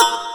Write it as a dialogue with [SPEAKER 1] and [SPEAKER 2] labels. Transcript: [SPEAKER 1] you